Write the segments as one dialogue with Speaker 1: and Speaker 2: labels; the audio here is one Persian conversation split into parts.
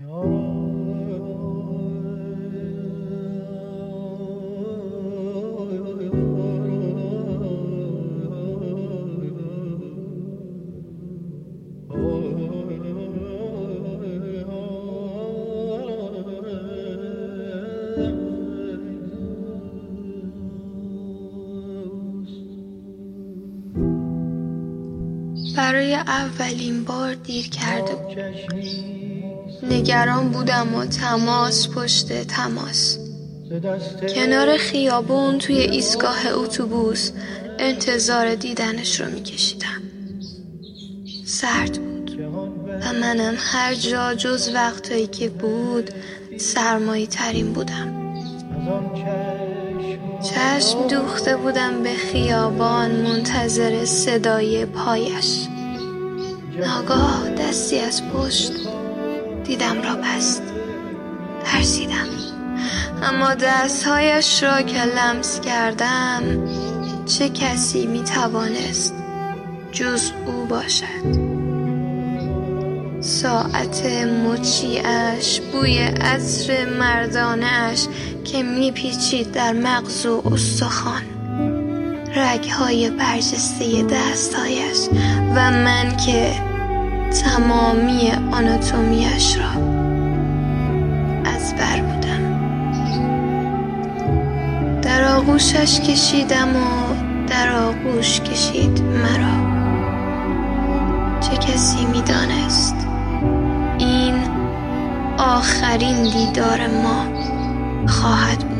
Speaker 1: برای اولین بار دیر کرده بود نگران بودم و تماس پشت تماس. کنار خیابون توی ایستگاه اتوبوس انتظار دیدنش رو میکشیدم. سرد بود. و منم هر جا جز وقتایی که بود سرمایی ترین بودم. چشم دوخته بودم به خیابان منتظر صدای پایش. ناگاه دستی از پشت دیدم را بست ترسیدم. اما دستهایش را که لمس کردم چه کسی می توانست جز او باشد؟ ساعت مچیاش بوی عطر مردانش که میپیچید در مغز و استخوان. رگهای برجسته دستهایش و من که تمامی آناتومیش را از بر بودم. در آغوشش کشیدم و در آغوش کشید مرا. چه کسی می‌دانست؟ این آخرین دیدار ما خواهد بود.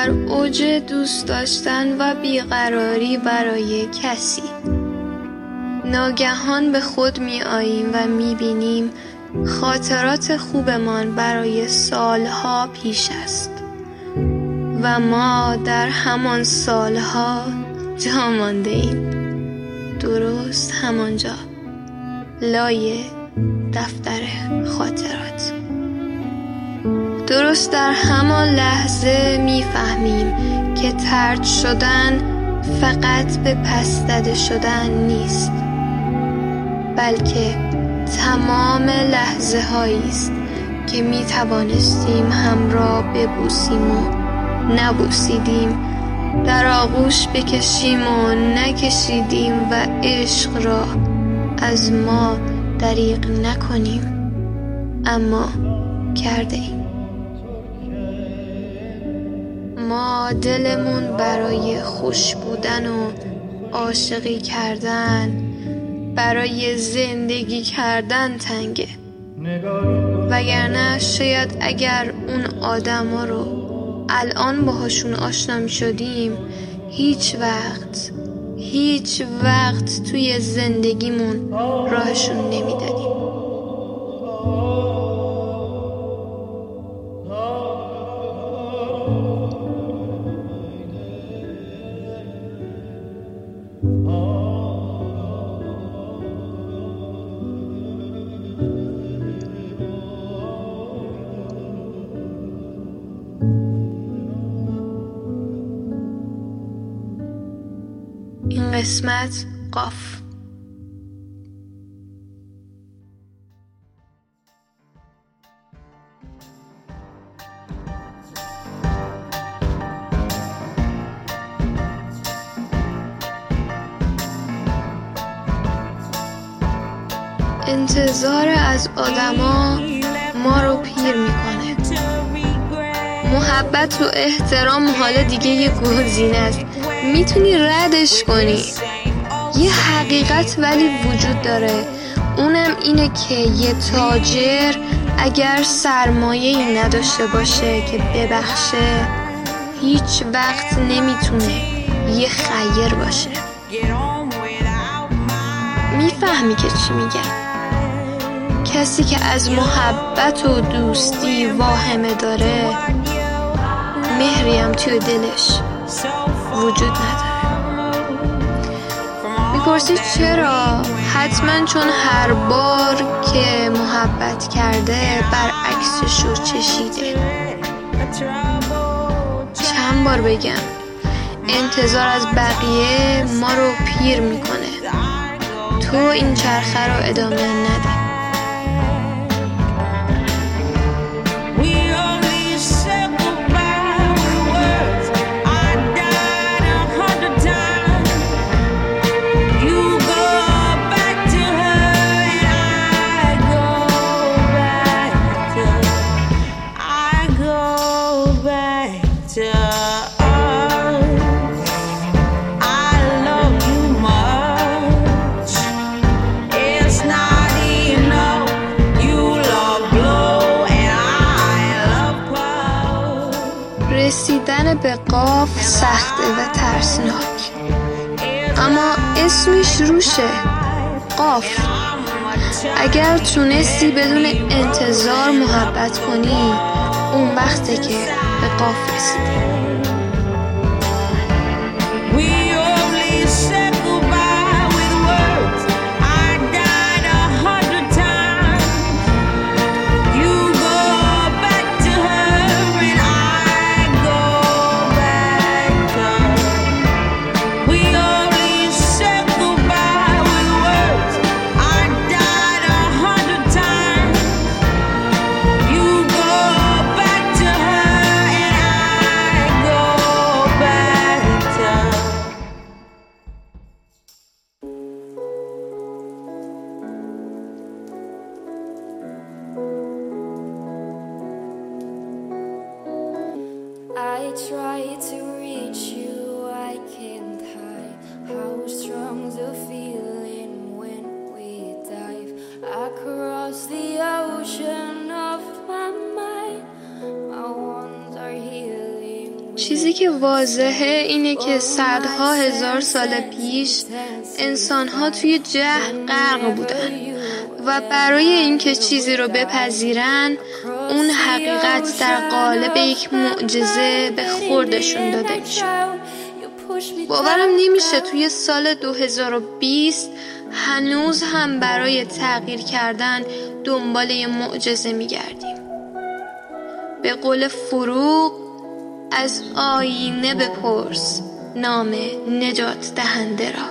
Speaker 1: در اوج دوست داشتن و بیقراری برای کسی. ناگهان به خود می آییم و می بینیم خاطرات خوبمان برای سالها پیش است. و ما در همان سالها جا مانده ایم درست همانجا. لای درست در همان لحظه می‌فهمیم که ترد شدن فقط به پس داده شدن نیست بلکه تمام لحظه هایی است که می توانستیم همراه ببوسیم و نبوسیدیم. در آغوش بکشیم و نکشیدیم و عشق را از ما دریغ نکنیم. اما کرده ایم. ما دلمون برای خوش بودن و عاشقی کردن برای زندگی کردن تنگه. وگرنه شاید اگر اون آدما رو الان باهاشون آشنا می شدیم هیچ وقت هیچ وقت توی زندگیمون راهشون نمی‌دادیم. قسمت قاف. انتظار از آدما ما رو پیر می‌کنه. محبت و احترام حالا دیگه یه گزینه است. می‌تونی ردش کنی. یه حقیقت ولی وجود داره. اونم اینه که یه تاجر اگر سرمایه ای نداشته باشه که ببخشه هیچ وقت نمی‌تونه یه خیر باشه. می‌فهمی که چی میگم. کسی که از محبت و دوستی واهمه داره مهریم توی دلش. می‌پرسی چرا؟ حتما چون هر بار که محبت کرده برعکسش رو چشیده. چند بار بگم انتظار از بقیه ما رو پیر می‌کنه. تو این چرخه رو ادامه نده. رسیدن به قاف سخته و ترسناک. اما اسمش روشه قاف. اگر تونستی بدون انتظار محبت کنی اون وقته که به قاف رسیدی. چیزی که واضحه اینه که صدها هزار سال پیش انسانها توی جه غرق بودن و برای اینکه چیزی رو بپذیرن اون حقیقت در قالب یک معجزه به خوردشون داده میشه. باورم نمیشه توی سال 2020 هنوز هم برای تغییر کردن دنبال یه معجزه میگردیم. به قول فروغ از آینه بپرس. نام نجات دهنده را.